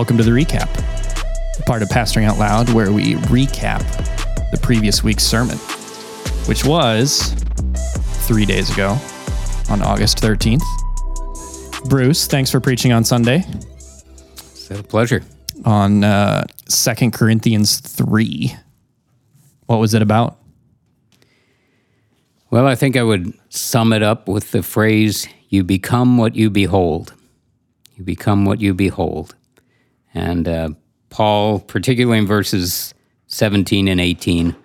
Welcome to the recap, part of Pastoring Out Loud, where we recap the previous week's sermon, which was three days ago on August 13th. Bruce, thanks for preaching on Sunday It's a pleasure. on uh, 2 Corinthians 3. What was it about? Well, I think I would sum it up with the phrase you become what you behold. You become what you behold. And uh, Paul, particularly in verses 17 and 18,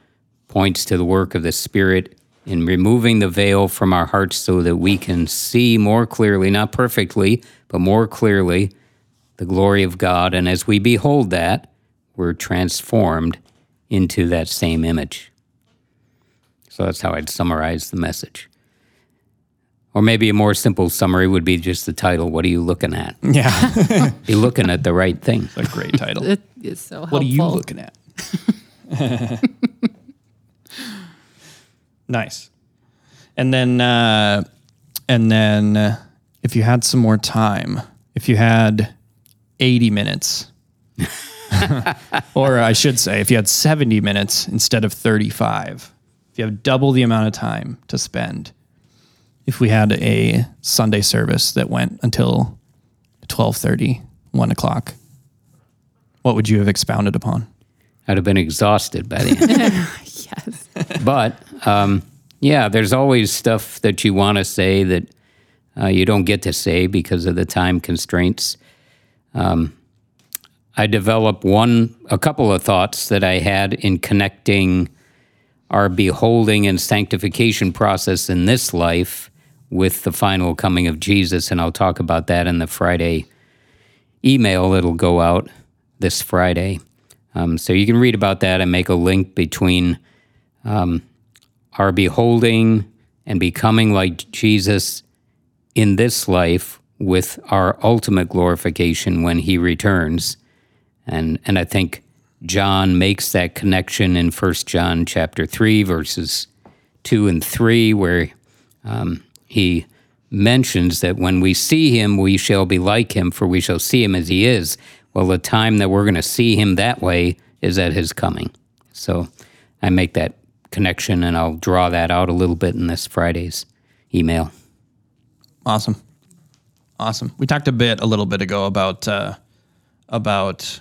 points to the work of the Spirit in removing the veil from our hearts so that we can see more clearly, not perfectly, but more clearly, the glory of God. And as we behold that, we're transformed into that same image. So that's how I'd summarize the message. Or maybe a more simple summary would be just the title What are you looking at? Yeah, You're looking at the right thing. a great title. It is so helpful. What are you looking at? nice. And then, uh, and then, uh, if you had some more time, if you had eighty minutes, or I should say, if you had seventy minutes instead of thirty-five, if you have double the amount of time to spend, if we had a Sunday service that went until 12:30, 1 o'clock, what would you have expounded upon? I'd have been exhausted by the end. Yes. but um, yeah, there's always stuff that you want to say that uh, you don't get to say because of the time constraints. Um, I developed one, a couple of thoughts that I had in connecting our beholding and sanctification process in this life with the final coming of Jesus, and I'll talk about that in the Friday email that'll go out this Friday. Um, so you can read about that and make a link between um, our beholding and becoming like Jesus in this life with our ultimate glorification when he returns. And, and I think John makes that connection in 1 John chapter 3, verses 2 and 3, where um, he mentions that when we see him, we shall be like him, for we shall see him as he is. Well, the time that we're going to see him that way is at his coming. So I make that connection and I'll draw that out a little bit in this Friday's email. Awesome, awesome. We talked a bit a little bit ago about uh, about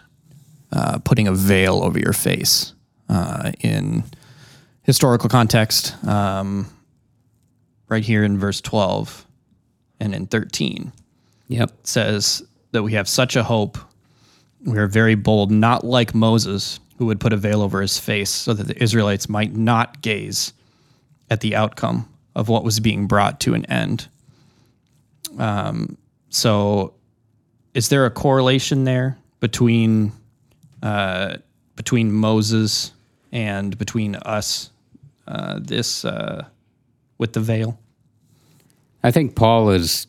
uh, putting a veil over your face uh, in historical context. Um, right here in verse twelve and in thirteen Yep. says that we have such a hope. We are very bold, not like Moses, who would put a veil over his face so that the Israelites might not gaze at the outcome of what was being brought to an end. Um, so, is there a correlation there between uh, between Moses and between us? Uh, this uh, with the veil. I think Paul is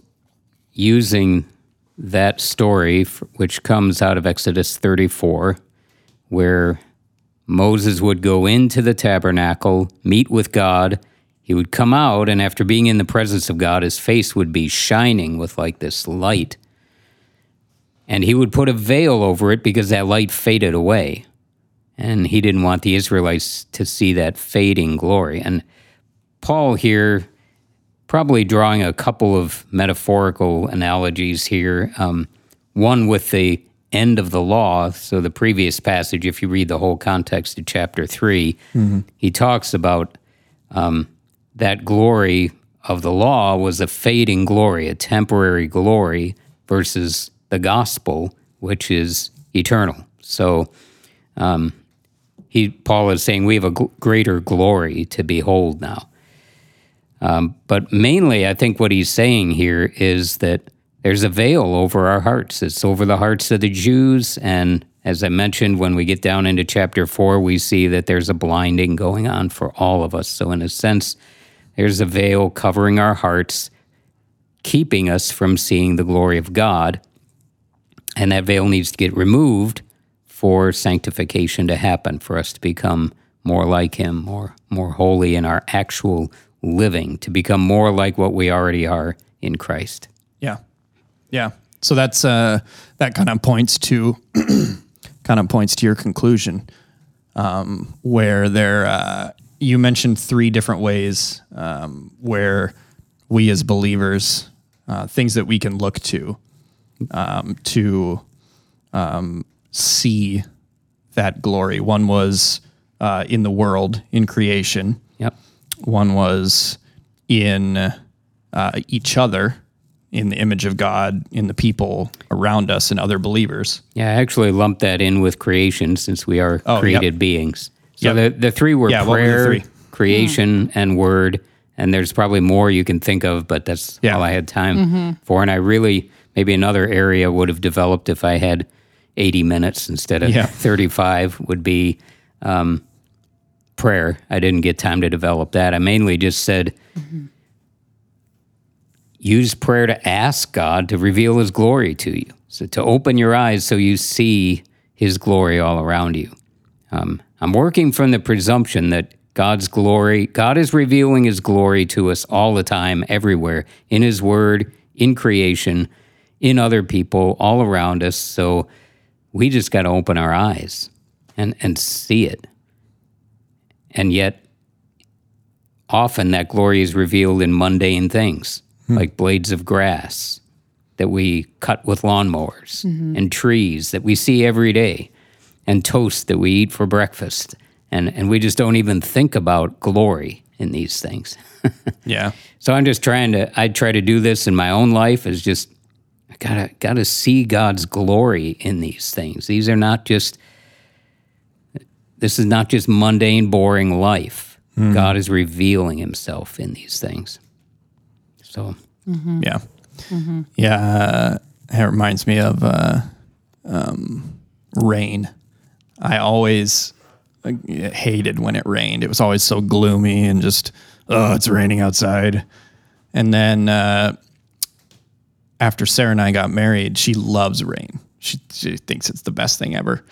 using that story, which comes out of Exodus 34, where Moses would go into the tabernacle, meet with God. He would come out, and after being in the presence of God, his face would be shining with like this light. And he would put a veil over it because that light faded away. And he didn't want the Israelites to see that fading glory. And Paul here probably drawing a couple of metaphorical analogies here. Um, one with the end of the law. So, the previous passage, if you read the whole context of chapter 3, he talks about um, that glory of the law was a fading glory, a temporary glory, versus the gospel, which is eternal. So, um, he, Paul is saying we have a greater glory to behold now. Um, but mainly, I think what he's saying here is that there's a veil over our hearts. It's over the hearts of the Jews. And as I mentioned, when we get down into chapter four, we see that there's a blinding going on for all of us. So, in a sense, there's a veil covering our hearts, keeping us from seeing the glory of God. And that veil needs to get removed for sanctification to happen, for us to become more like Him, more, more holy in our actual living, to become more like what we already are in Christ. Yeah. Yeah. So that's uh, that kind of points to kind of points to your conclusion, um, where there uh, you mentioned three different ways um, where we as believers uh, things that we can look to um, to um, see that glory. One was uh, in the world, in creation. Yep. One was in uh, each other, in the image of God, in the people around us, and other believers. Yeah, I actually lumped that in with creation since we are Oh, created beings. So Yep. the, the three were Yeah, what were prayer, three? creation, and word. And there's probably more you can think of, but that's Yeah. all I had time for. And I really, maybe another area would have developed if I had 80 minutes instead of Yeah. 35 would be um, prayer. I didn't get time to develop that. I mainly just said, use prayer to ask God to reveal His glory to you. So to open your eyes so you see His glory all around you. Um, I'm working from the presumption that God's glory, God is revealing His glory to us all the time, everywhere, in His Word, in creation, in other people, all around us. So we just got to open our eyes and, and see it. And yet, often that glory is revealed in mundane things hmm. like blades of grass that we cut with lawnmowers mm-hmm. and trees that we see every day and toast that we eat for breakfast. And, and we just don't even think about glory in these things. Yeah. so I'm just trying to, I try to do this in my own life is just, I gotta, gotta see God's glory in these things. These are not just, this is not just mundane, boring life. God is revealing himself in these things. So, Yeah. Yeah. Uh, it reminds me of uh, um, rain. I always uh, hated when it rained. It was always so gloomy and just, oh, it's raining outside. And then uh, after Sarah and I got married, she loves rain. She, she thinks it's the best thing ever.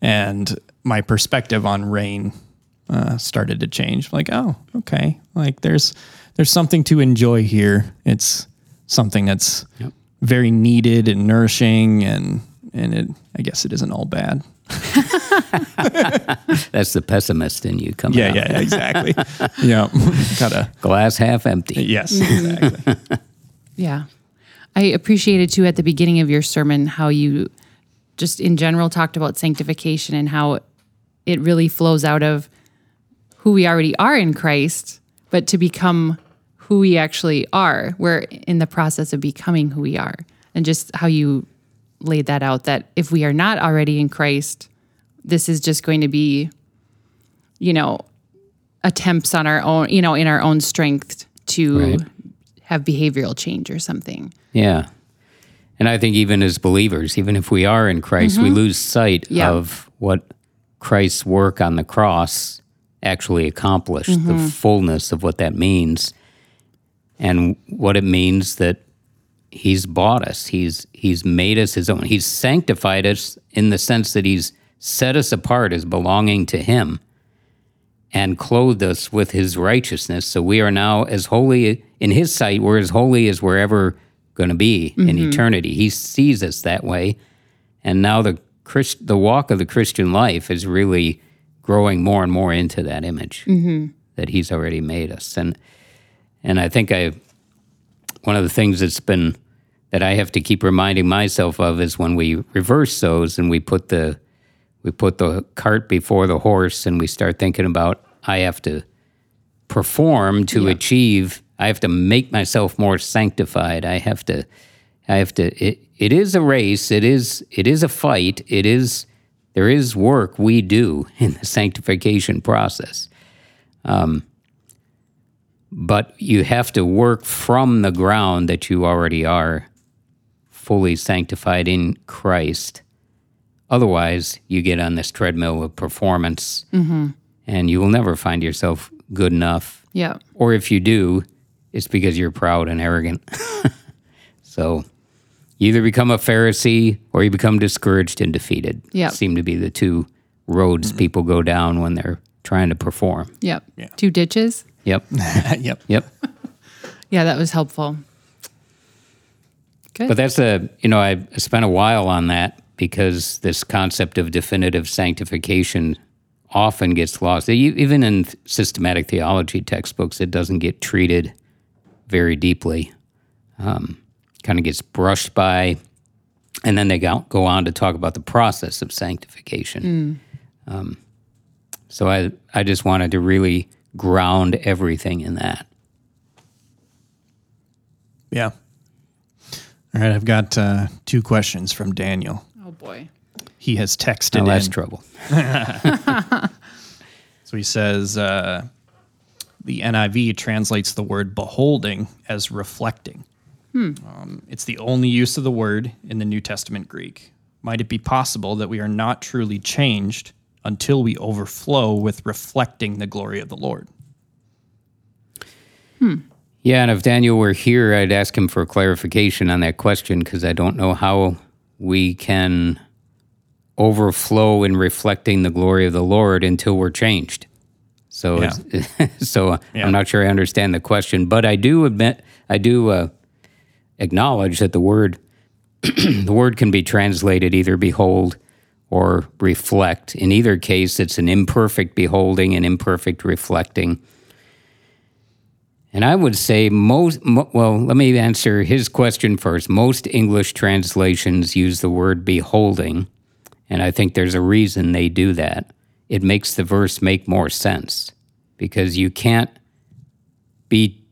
And my perspective on rain uh, started to change. Like, oh, okay. Like there's there's something to enjoy here. It's something that's very needed and nourishing, and and it I guess it isn't all bad. that's the pessimist in you coming Yeah, out. yeah, yeah exactly. yeah, gotta. Glass half empty. Yes, exactly. Yeah. I appreciated too at the beginning of your sermon how you just in general talked about sanctification and how it really flows out of who we already are in Christ, but to become who we actually are. We're in the process of becoming who we are. And just how you laid that out that if we are not already in Christ, this is just going to be, you know, attempts on our own, you know, in our own strength to Right. have behavioral change or something. Yeah. And I think even as believers, even if we are in Christ, we mm-hmm. lose sight Yeah. of what Christ's work on the cross actually accomplished, the mm-hmm. fullness of what that means, and what it means that He's bought us. He's He's made us His own. He's sanctified us in the sense that He's set us apart as belonging to Him and clothed us with his righteousness. So we are now as holy in his sight, we're as holy as we're ever going to be in mm-hmm. eternity. He sees us that way. And now the Christ, the walk of the Christian life is really growing more and more into that image mm-hmm. that he's already made us. And and I think I one of the things that's been that I have to keep reminding myself of is when we reverse those and we put the we put the cart before the horse and we start thinking about I have to perform to achieve I have to make myself more sanctified. I have to I have to it, it is a race. It is it is a fight. It is there is work we do in the sanctification process. Um, but you have to work from the ground that you already are fully sanctified in Christ. Otherwise, you get on this treadmill of performance and you will never find yourself good enough. Yeah. Or if you do, it's because you're proud and arrogant. so you either become a Pharisee or you become discouraged and defeated. Yeah. Seem to be the two roads mm-hmm. people go down when they're trying to perform. Yep. Two ditches. Yep. yep. Yep. Yeah, that was helpful. Good. But that's a, you know, I spent a while on that because this concept of definitive sanctification often gets lost. Even in systematic theology textbooks, it doesn't get treated very deeply. Um, kind of gets brushed by, and then they go, go on to talk about the process of sanctification. Um, so I, I just wanted to really ground everything in that. Yeah. All right, I've got uh, two questions from Daniel. oh boy. He has texted Now that's in. trouble. So he says uh, the NIV translates the word beholding as reflecting. Um, it's the only use of the word in the New Testament Greek. Might it be possible that we are not truly changed until we overflow with reflecting the glory of the Lord? Yeah, and if Daniel were here, I'd ask him for clarification on that question because I don't know how we can overflow in reflecting the glory of the Lord until we're changed. So, Yeah. it's, so Yeah. I'm not sure I understand the question, but I do admit, I do uh, acknowledge that the word, the word can be translated either behold or reflect. In either case, it's an imperfect beholding and imperfect reflecting. And I would say most, mo- well, let me answer his question first. Most English translations use the word beholding, and I think there's a reason they do that. It makes the verse make more sense because you can't be,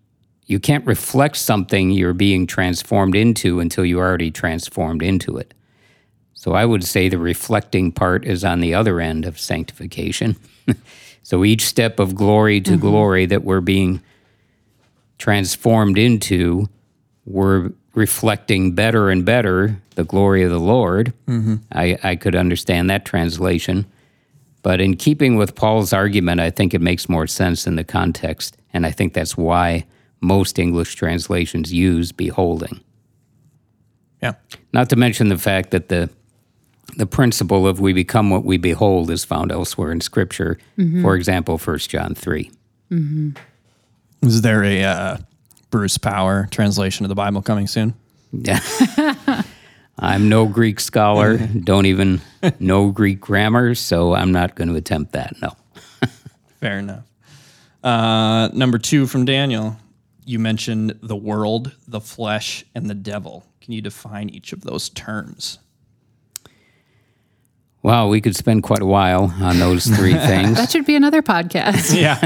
you can't reflect something you're being transformed into until you're already transformed into it. So I would say the reflecting part is on the other end of sanctification. so each step of glory to mm-hmm. glory that we're being transformed into, we're reflecting better and better the glory of the Lord. Mm-hmm. I, I could understand that translation. But in keeping with Paul's argument, I think it makes more sense in the context. And I think that's why most English translations use beholding. Yeah. Not to mention the fact that the the principle of we become what we behold is found elsewhere in Scripture. For example, 1 John 3. Is there a uh, Bruce Power translation of the Bible coming soon? I'm no Greek scholar, don't even know Greek grammar, so I'm not going to attempt that. No. Fair enough. Uh, number two from Daniel. You mentioned the world, the flesh, and the devil. Can you define each of those terms? Wow, we could spend quite a while on those three things. That should be another podcast. Yeah.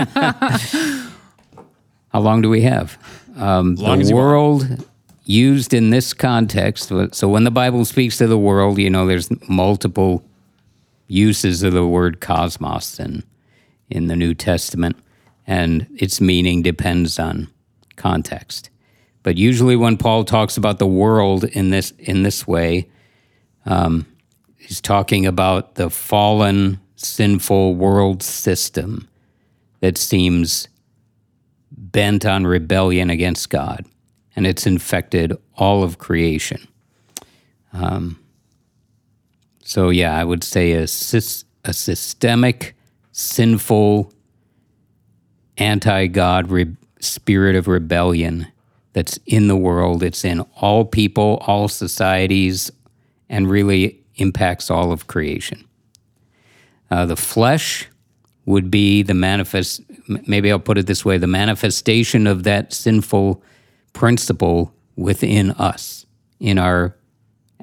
How long do we have? Um, Long as the you want. world used in this context. So when the Bible speaks to the world, you know, there's multiple uses of the word cosmos in in the New Testament, and its meaning depends on context. But usually, when Paul talks about the world in this in this way, um, he's talking about the fallen, sinful world system that seems bent on rebellion against God, and it's infected all of creation. Um, so, yeah, I would say a, a systemic, sinful, anti God re- spirit of rebellion that's in the world. It's in all people, all societies, and really impacts all of creation. Uh, the flesh would be the manifest, maybe I'll put it this way the manifestation of that sinful principle within us, in our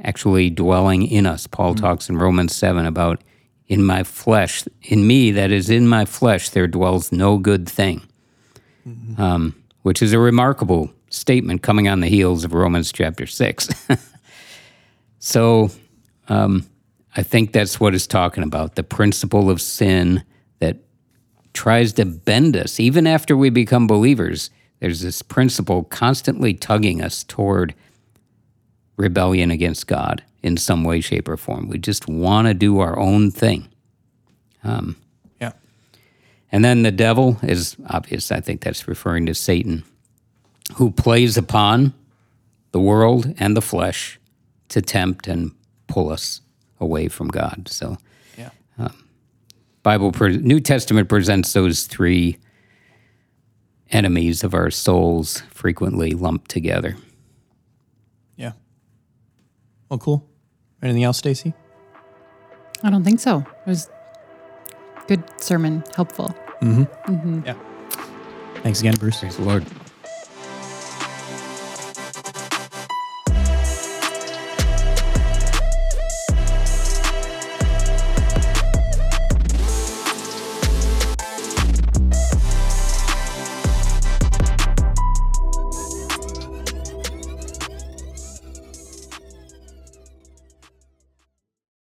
actually dwelling in us. Paul talks in Romans 7 about in my flesh, in me, that is in my flesh, there dwells no good thing, um, which is a remarkable statement coming on the heels of Romans chapter 6. so um, I think that's what it's talking about the principle of sin that tries to bend us. Even after we become believers, there's this principle constantly tugging us toward rebellion against God in some way, shape, or form. We just want to do our own thing. Um, yeah. And then the devil is obvious. I think that's referring to Satan, who plays upon the world and the flesh to tempt and pull us away from God. So, Yeah. Um, Bible, pre- New Testament presents those three enemies of our souls frequently lumped together. Yeah. Well, cool. Anything else, Stacy? I don't think so. It was good sermon, helpful. mm-hmm Yeah. Thanks again, Bruce. Praise the Lord.